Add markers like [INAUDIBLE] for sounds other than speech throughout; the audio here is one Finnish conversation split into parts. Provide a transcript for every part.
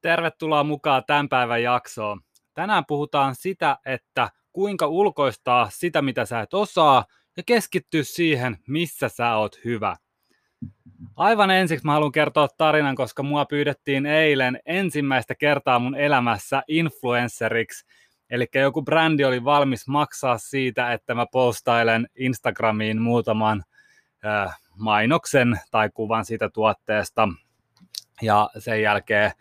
Tervetuloa mukaan tämän päivän jaksoon. Tänään puhutaan sitä, että kuinka ulkoistaa sitä, mitä sä et osaa, ja keskittyä siihen, missä sä oot hyvä. Aivan ensiksi mä haluan kertoa tarinan, koska mua pyydettiin eilen ensimmäistä kertaa mun elämässä influenceriksi. Eli joku brändi oli valmis maksaa siitä, että mä postailen Instagramiin muutaman äh, mainoksen tai kuvan siitä tuotteesta. Ja sen jälkeen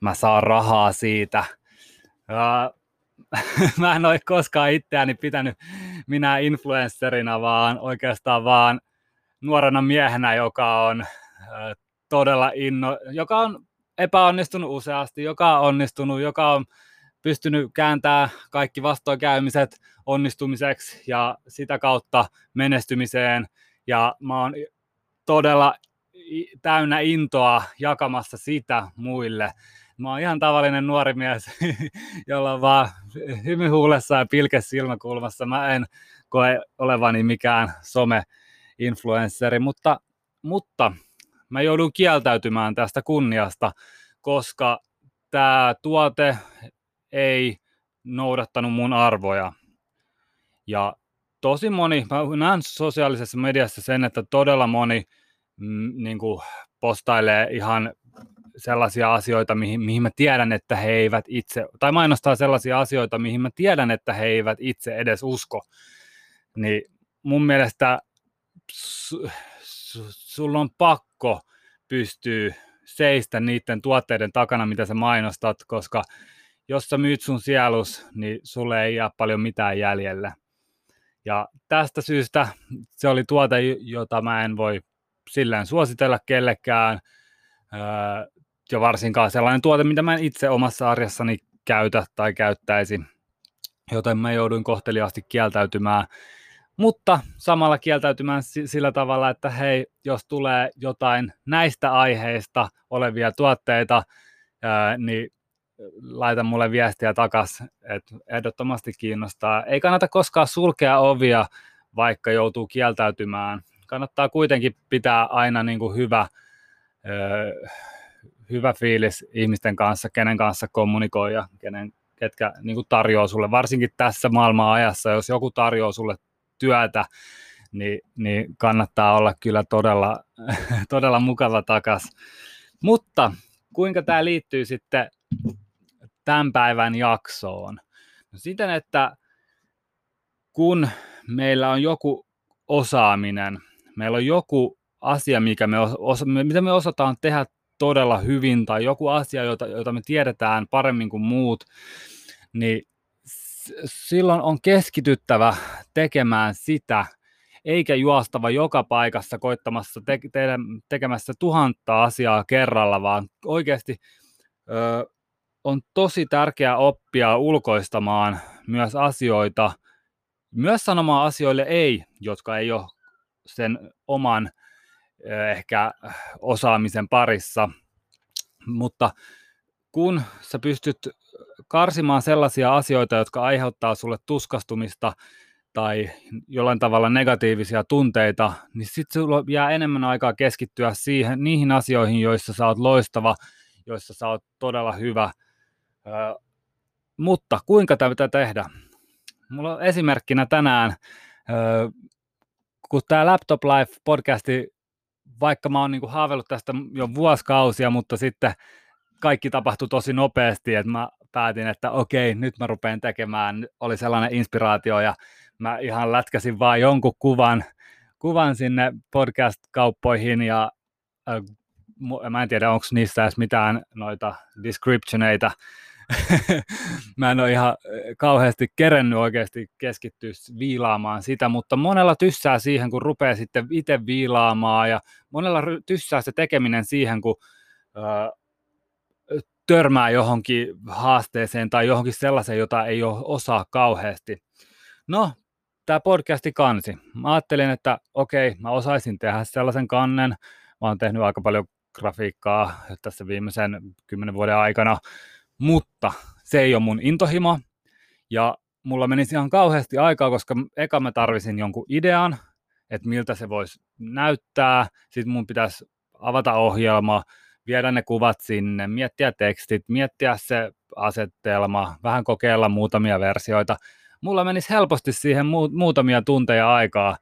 mä saan rahaa siitä. Ja, [LAUGHS] mä en ole koskaan itseäni pitänyt minä influencerina, vaan oikeastaan vaan nuorena miehenä, joka on todella inno, joka on epäonnistunut useasti, joka on onnistunut, joka on pystynyt kääntämään kaikki vastoinkäymiset onnistumiseksi ja sitä kautta menestymiseen. Ja mä oon todella täynnä intoa jakamassa sitä muille. Mä oon ihan tavallinen nuori mies, [LAUGHS] jolla on vaan hymy huulessa ja pilke silmäkulmassa. Mä en koe olevani mikään some-influensseri, mutta, mutta mä joudun kieltäytymään tästä kunniasta, koska tämä tuote ei noudattanut mun arvoja. Ja tosi moni, mä näen sosiaalisessa mediassa sen, että todella moni mm, niin kuin postailee ihan sellaisia asioita, mihin, mihin mä tiedän, että he eivät itse, tai mainostaa sellaisia asioita, mihin mä tiedän, että he eivät itse edes usko. Niin mun mielestä su, su, sulla on pakko pystyä seistä niiden tuotteiden takana, mitä sä mainostat, koska jos sä myyt sun sielus, niin sulle ei jää paljon mitään jäljellä. Ja tästä syystä se oli tuote, jota mä en voi silleen suositella kellekään, ja varsinkaan sellainen tuote, mitä mä en itse omassa arjessani käytä tai käyttäisi, joten mä jouduin kohteliaasti kieltäytymään, mutta samalla kieltäytymään sillä tavalla, että hei, jos tulee jotain näistä aiheista olevia tuotteita, niin laita mulle viestiä takas, että ehdottomasti kiinnostaa. Ei kannata koskaan sulkea ovia, vaikka joutuu kieltäytymään. Kannattaa kuitenkin pitää aina niin kuin hyvä, hyvä fiilis ihmisten kanssa, kenen kanssa kommunikoi ja kenen, ketkä niin kuin tarjoaa sulle, varsinkin tässä maailman ajassa, jos joku tarjoaa sulle työtä, niin, niin kannattaa olla kyllä todella, [LAUGHS] todella mukava takas. Mutta kuinka tämä liittyy sitten tämän päivän jaksoon? No siten, että kun meillä on joku osaaminen, meillä on joku asia, mikä me osa, mitä me osataan tehdä todella hyvin, tai joku asia, jota, jota me tiedetään paremmin kuin muut, niin silloin on keskityttävä tekemään sitä, eikä juostava joka paikassa koittamassa te- te- tekemässä tuhatta asiaa kerralla, vaan oikeasti ö, on tosi tärkeää oppia ulkoistamaan myös asioita, myös sanomaan asioille ei, jotka ei ole sen oman ehkä osaamisen parissa, mutta kun sä pystyt karsimaan sellaisia asioita, jotka aiheuttaa sulle tuskastumista tai jollain tavalla negatiivisia tunteita, niin sitten sulla jää enemmän aikaa keskittyä siihen, niihin asioihin, joissa sä oot loistava, joissa sä oot todella hyvä. mutta kuinka tätä tehdä? Mulla on esimerkkinä tänään, kun tämä Laptop Life podcasti, vaikka mä oon niinku haaveillut tästä jo vuosikausia, mutta sitten kaikki tapahtui tosi nopeasti, että mä päätin, että okei, nyt mä rupean tekemään, oli sellainen inspiraatio ja mä ihan lätkäsin vaan jonkun kuvan, kuvan sinne podcast-kauppoihin ja äh, mä en tiedä, onko niissä edes mitään noita descriptioneita, mä en ole ihan kauheasti kerennyt oikeasti keskittyä viilaamaan sitä, mutta monella tyssää siihen, kun rupeaa sitten itse viilaamaan ja monella tyssää se tekeminen siihen, kun törmää johonkin haasteeseen tai johonkin sellaiseen, jota ei ole osaa kauheasti. No, tämä podcasti kansi. Mä ajattelin, että okei, mä osaisin tehdä sellaisen kannen. Mä oon tehnyt aika paljon grafiikkaa tässä viimeisen kymmenen vuoden aikana, mutta se ei ole mun intohimo. Ja mulla menisi ihan kauheasti aikaa, koska eka mä tarvisin jonkun idean, että miltä se voisi näyttää. Sitten mun pitäisi avata ohjelma, viedä ne kuvat sinne, miettiä tekstit, miettiä se asetelma, vähän kokeilla muutamia versioita. Mulla menisi helposti siihen mu- muutamia tunteja aikaa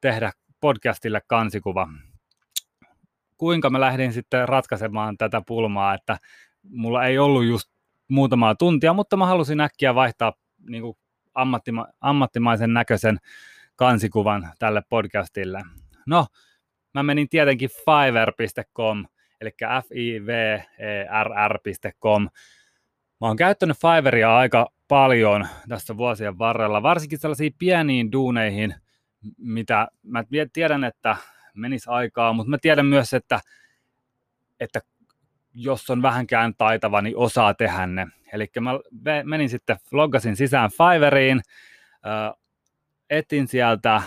tehdä podcastille kansikuva. Kuinka mä lähdin sitten ratkaisemaan tätä pulmaa, että mulla ei ollut just muutamaa tuntia, mutta mä halusin äkkiä vaihtaa niin kuin ammattima- ammattimaisen näköisen kansikuvan tälle podcastille. No, mä menin tietenkin fiverr.com, eli f i v e r r.com. Mä oon käyttänyt Fiverria aika paljon tässä vuosien varrella, varsinkin sellaisiin pieniin duuneihin, mitä mä tiedän, että menisi aikaa, mutta mä tiedän myös, että, että jos on vähänkään taitava, niin osaa tehdä ne. Eli mä menin sitten, loggasin sisään Fiveriin, etin sieltä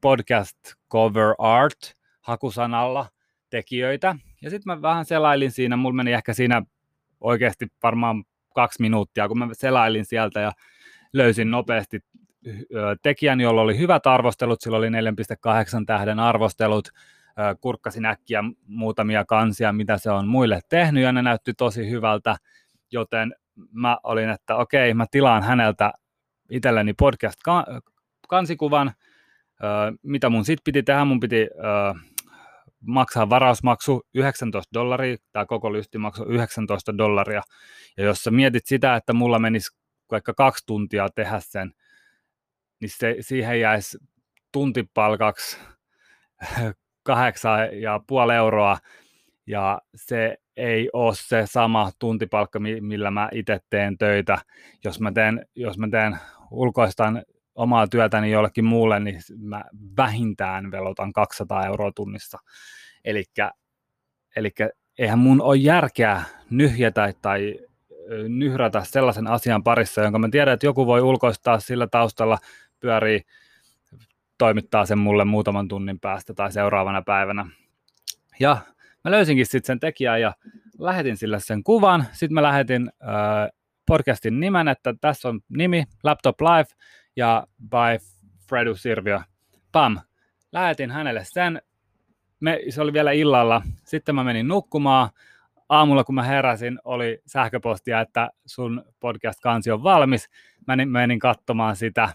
podcast cover art hakusanalla tekijöitä, ja sitten mä vähän selailin siinä, mulla meni ehkä siinä oikeasti varmaan kaksi minuuttia, kun mä selailin sieltä ja löysin nopeasti tekijän, jolla oli hyvät arvostelut, sillä oli 4,8 tähden arvostelut, kurkkasin äkkiä muutamia kansia, mitä se on muille tehnyt, ja ne näytti tosi hyvältä, joten mä olin, että okei, mä tilaan häneltä itselleni podcast-kansikuvan, mitä mun sitten piti tehdä, mun piti maksaa varausmaksu 19 dollaria, tämä koko lysti maksoi 19 dollaria, ja jos sä mietit sitä, että mulla menisi vaikka kaksi tuntia tehdä sen, niin se, siihen jäisi tuntipalkaksi kahdeksan ja puoli euroa, ja se ei ole se sama tuntipalkka, millä mä itse teen töitä. Jos mä teen, jos mä teen ulkoistan omaa työtäni jollekin muulle, niin mä vähintään velotan 200 euroa tunnissa. Eli eihän mun ole järkeä nyhjätä tai nyhrätä sellaisen asian parissa, jonka mä tiedän, että joku voi ulkoistaa sillä taustalla, pyörii, toimittaa sen mulle muutaman tunnin päästä tai seuraavana päivänä. Ja mä löysinkin sitten sen tekijän ja lähetin sille sen kuvan. Sitten mä lähetin äh, podcastin nimen, että tässä on nimi Laptop Live ja by Fredu Sirvio. Pam. Lähetin hänelle sen. Me, se oli vielä illalla. Sitten mä menin nukkumaan. Aamulla kun mä heräsin, oli sähköpostia, että sun podcast-kansi on valmis. Mä menin, menin katsomaan sitä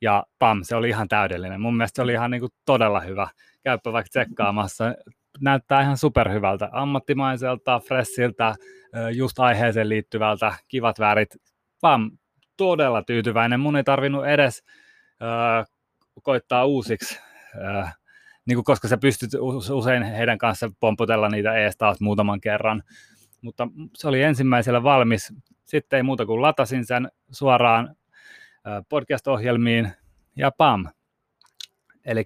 ja pam, se oli ihan täydellinen. Mun mielestä se oli ihan niin kuin todella hyvä. Käypä vaikka tsekkaamassa. Näyttää ihan superhyvältä, ammattimaiselta, fressiltä, just aiheeseen liittyvältä, kivat värit. Pam, todella tyytyväinen. Mun ei tarvinnut edes äh, koittaa uusiksi, äh, niin kuin koska sä pystyt usein heidän kanssa pomputella niitä ees taas muutaman kerran. Mutta se oli ensimmäisellä valmis. Sitten ei muuta kuin latasin sen suoraan podcast-ohjelmiin ja pam. Eli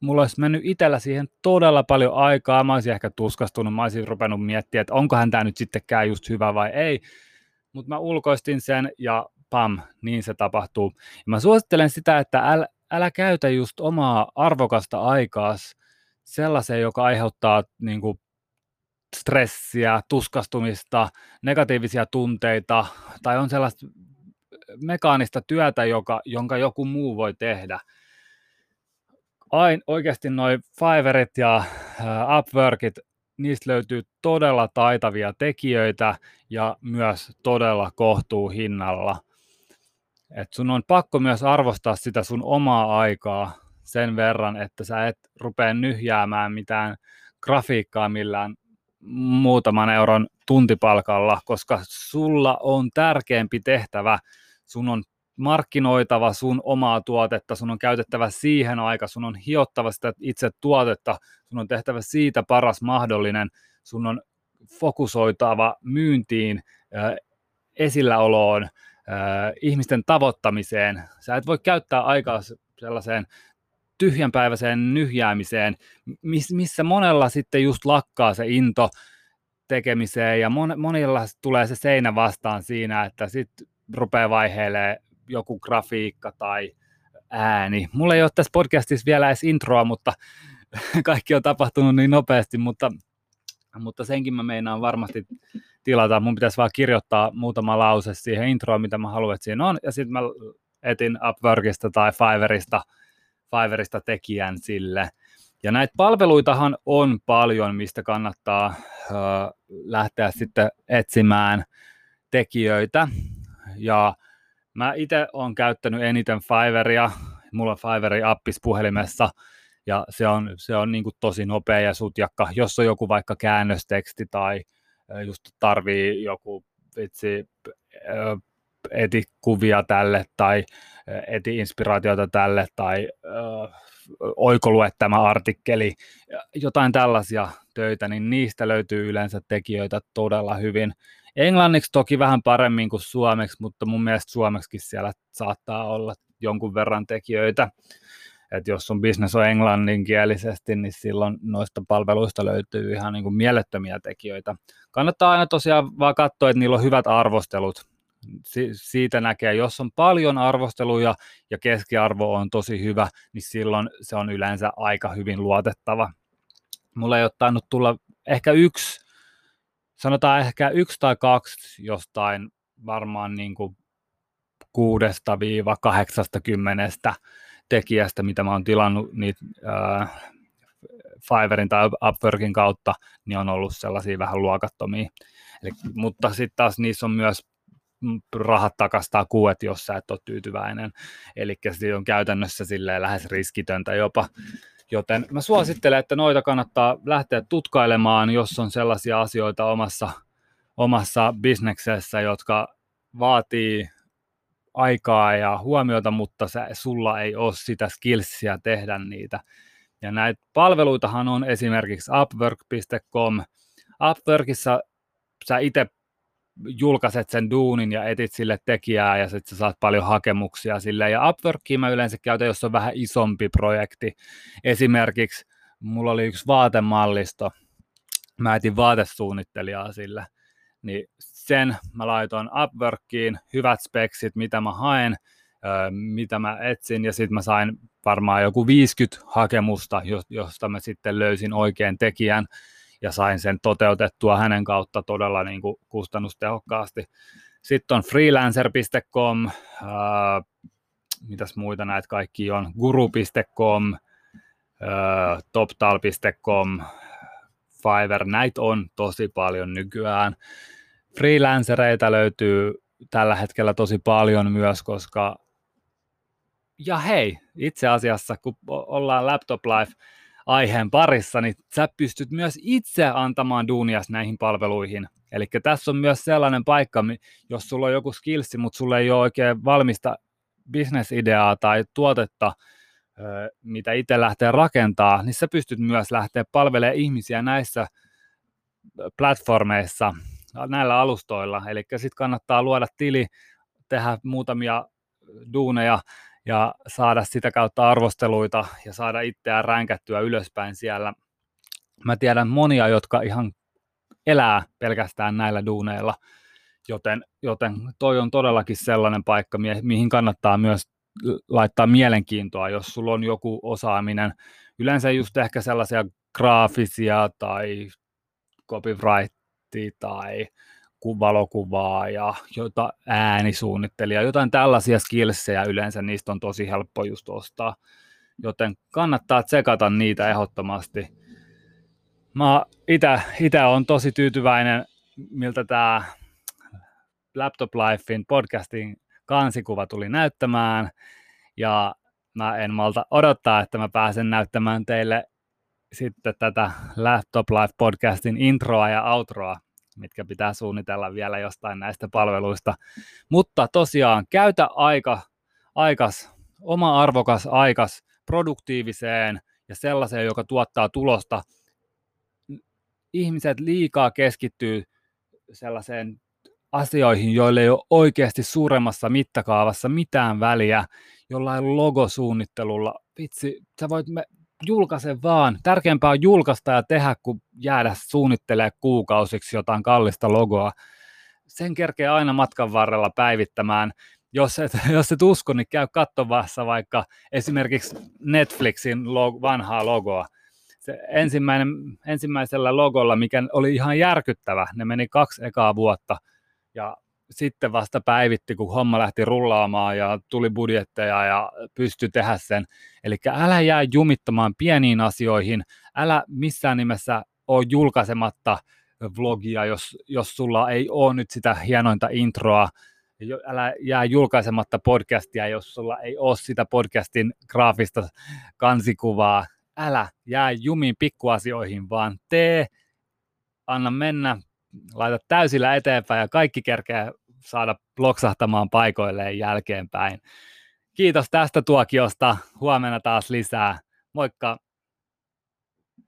mulla olisi mennyt itsellä siihen todella paljon aikaa, mä olisin ehkä tuskastunut, mä olisin rupennut miettimään, että onkohan tämä nyt sittenkään just hyvä vai ei, mutta mä ulkoistin sen ja pam, niin se tapahtuu. Ja mä suosittelen sitä, että älä, älä käytä just omaa arvokasta aikaa sellaiseen, joka aiheuttaa niin kuin, stressiä, tuskastumista, negatiivisia tunteita tai on sellaista mekaanista työtä, joka, jonka joku muu voi tehdä. Ain, oikeasti noin Fiverrit ja Upworkit, niistä löytyy todella taitavia tekijöitä ja myös todella kohtuu hinnalla. Et sun on pakko myös arvostaa sitä sun omaa aikaa sen verran, että sä et rupea nyhjäämään mitään grafiikkaa millään muutaman euron tuntipalkalla, koska sulla on tärkeämpi tehtävä. Sun on markkinoitava sun omaa tuotetta, sun on käytettävä siihen aika, sun on hiottava sitä itse tuotetta, sun on tehtävä siitä paras mahdollinen, sun on fokusoitava myyntiin, esilläoloon, ihmisten tavoittamiseen. Sä et voi käyttää aikaa sellaiseen tyhjänpäiväiseen nyhjäämiseen, missä monella sitten just lakkaa se into tekemiseen ja mon, monilla tulee se seinä vastaan siinä, että sitten rupeaa vaiheilemaan joku grafiikka tai ääni. Mulla ei ole tässä podcastissa vielä edes introa, mutta [LAUGHS] kaikki on tapahtunut niin nopeasti, mutta, mutta senkin mä meinaan varmasti tilata. Mun pitäisi vaan kirjoittaa muutama lause siihen introon, mitä mä haluan, että siinä on, ja sitten mä etin Upworkista tai Fiverrista, Fiverrista tekijän sille. Ja näitä palveluitahan on paljon, mistä kannattaa ö, lähteä sitten etsimään tekijöitä. Ja mä itse olen käyttänyt eniten Fiverria, mulla on Fiveri appis puhelimessa, ja se on, se on niin kuin tosi nopea ja sutjakka. Jos on joku vaikka käännösteksti tai just tarvii joku vitsi, eti kuvia tälle tai eti inspiraatiota tälle tai oikolue tämä artikkeli, jotain tällaisia töitä, niin niistä löytyy yleensä tekijöitä todella hyvin. Englanniksi toki vähän paremmin kuin suomeksi, mutta mun mielestä suomeksi siellä saattaa olla jonkun verran tekijöitä. Et jos sun business on englanninkielisesti, niin silloin noista palveluista löytyy ihan niin kuin mielettömiä tekijöitä. Kannattaa aina tosiaan vaan katsoa, että niillä on hyvät arvostelut. Si- siitä näkee, jos on paljon arvosteluja ja keskiarvo on tosi hyvä, niin silloin se on yleensä aika hyvin luotettava. Mulla ei ole tainnut tulla ehkä yksi, sanotaan ehkä yksi tai kaksi jostain varmaan niin kuin kuudesta viiva kahdeksasta tekijästä, mitä mä oon tilannut niitä äh, Fiverrin tai Upworkin kautta, niin on ollut sellaisia vähän luokattomia. Eli, mutta sitten taas niissä on myös rahat takastaa kuuet, jos sä et ole tyytyväinen. Eli se on käytännössä silleen lähes riskitöntä jopa. Joten mä suosittelen, että noita kannattaa lähteä tutkailemaan, jos on sellaisia asioita omassa, omassa bisneksessä, jotka vaatii aikaa ja huomiota, mutta sä, sulla ei ole sitä skillsia tehdä niitä. Ja näitä palveluitahan on esimerkiksi upwork.com. Upworkissa sä itse julkaiset sen duunin ja etit sille tekijää ja sitten sä saat paljon hakemuksia sille. Ja Upworkia mä yleensä käytän, jos on vähän isompi projekti. Esimerkiksi mulla oli yksi vaatemallisto, mä etin vaatesuunnittelijaa sille, niin sen mä laitoin Upworkiin, hyvät speksit, mitä mä haen, mitä mä etsin, ja sitten mä sain varmaan joku 50 hakemusta, josta mä sitten löysin oikean tekijän, ja sain sen toteutettua hänen kautta todella niin kuin kustannustehokkaasti. Sitten on freelancer.com, äh, mitäs muita näitä kaikki on, guru.com, äh, toptal.com, Fiverr, näitä on tosi paljon nykyään. Freelancereita löytyy tällä hetkellä tosi paljon myös, koska ja hei, itse asiassa kun ollaan Laptop Life aiheen parissa, niin sä pystyt myös itse antamaan duunias näihin palveluihin. Eli tässä on myös sellainen paikka, jos sulla on joku skillsi, mutta sulla ei ole oikein valmista bisnesideaa tai tuotetta, mitä itse lähtee rakentaa, niin sä pystyt myös lähteä palvelemaan ihmisiä näissä platformeissa, näillä alustoilla. Eli sitten kannattaa luoda tili, tehdä muutamia duuneja ja saada sitä kautta arvosteluita ja saada itseään ränkättyä ylöspäin siellä. Mä tiedän monia, jotka ihan elää pelkästään näillä duuneilla, joten, joten toi on todellakin sellainen paikka, mihin kannattaa myös laittaa mielenkiintoa, jos sulla on joku osaaminen. Yleensä just ehkä sellaisia graafisia tai copyright tai valokuvaa ja jota äänisuunnittelija, jotain tällaisia skillsejä yleensä, niistä on tosi helppo just ostaa. Joten kannattaa tsekata niitä ehdottomasti. Mä itse on tosi tyytyväinen, miltä tämä Laptop Lifein podcastin kansikuva tuli näyttämään. Ja mä en malta odottaa, että mä pääsen näyttämään teille sitten tätä Laptop Life podcastin introa ja outroa mitkä pitää suunnitella vielä jostain näistä palveluista. Mutta tosiaan käytä aika, aikas, oma arvokas aikas produktiiviseen ja sellaiseen, joka tuottaa tulosta. Ihmiset liikaa keskittyy sellaiseen asioihin, joille ei ole oikeasti suuremmassa mittakaavassa mitään väliä, jollain logosuunnittelulla. Vitsi, sä voit me julkaise vaan. Tärkeämpää on julkaista ja tehdä, kuin jäädä suunnittelee kuukausiksi jotain kallista logoa. Sen kerkee aina matkan varrella päivittämään. Jos et, [LAUGHS] jos et usko, niin käy katsomassa vaikka esimerkiksi Netflixin log, vanhaa logoa. Se ensimmäinen, ensimmäisellä logolla, mikä oli ihan järkyttävä, ne meni kaksi ekaa vuotta, ja sitten vasta päivitti, kun homma lähti rullaamaan ja tuli budjetteja ja pystyi tehdä sen. Eli älä jää jumittamaan pieniin asioihin, älä missään nimessä ole julkaisematta vlogia, jos, jos sulla ei ole nyt sitä hienointa introa, älä jää julkaisematta podcastia, jos sulla ei ole sitä podcastin graafista kansikuvaa, älä jää jumiin pikkuasioihin, vaan tee, anna mennä, laita täysillä eteenpäin ja kaikki kerkeä saada bloksahtamaan paikoilleen jälkeenpäin. Kiitos tästä tuokiosta. Huomenna taas lisää. Moikka!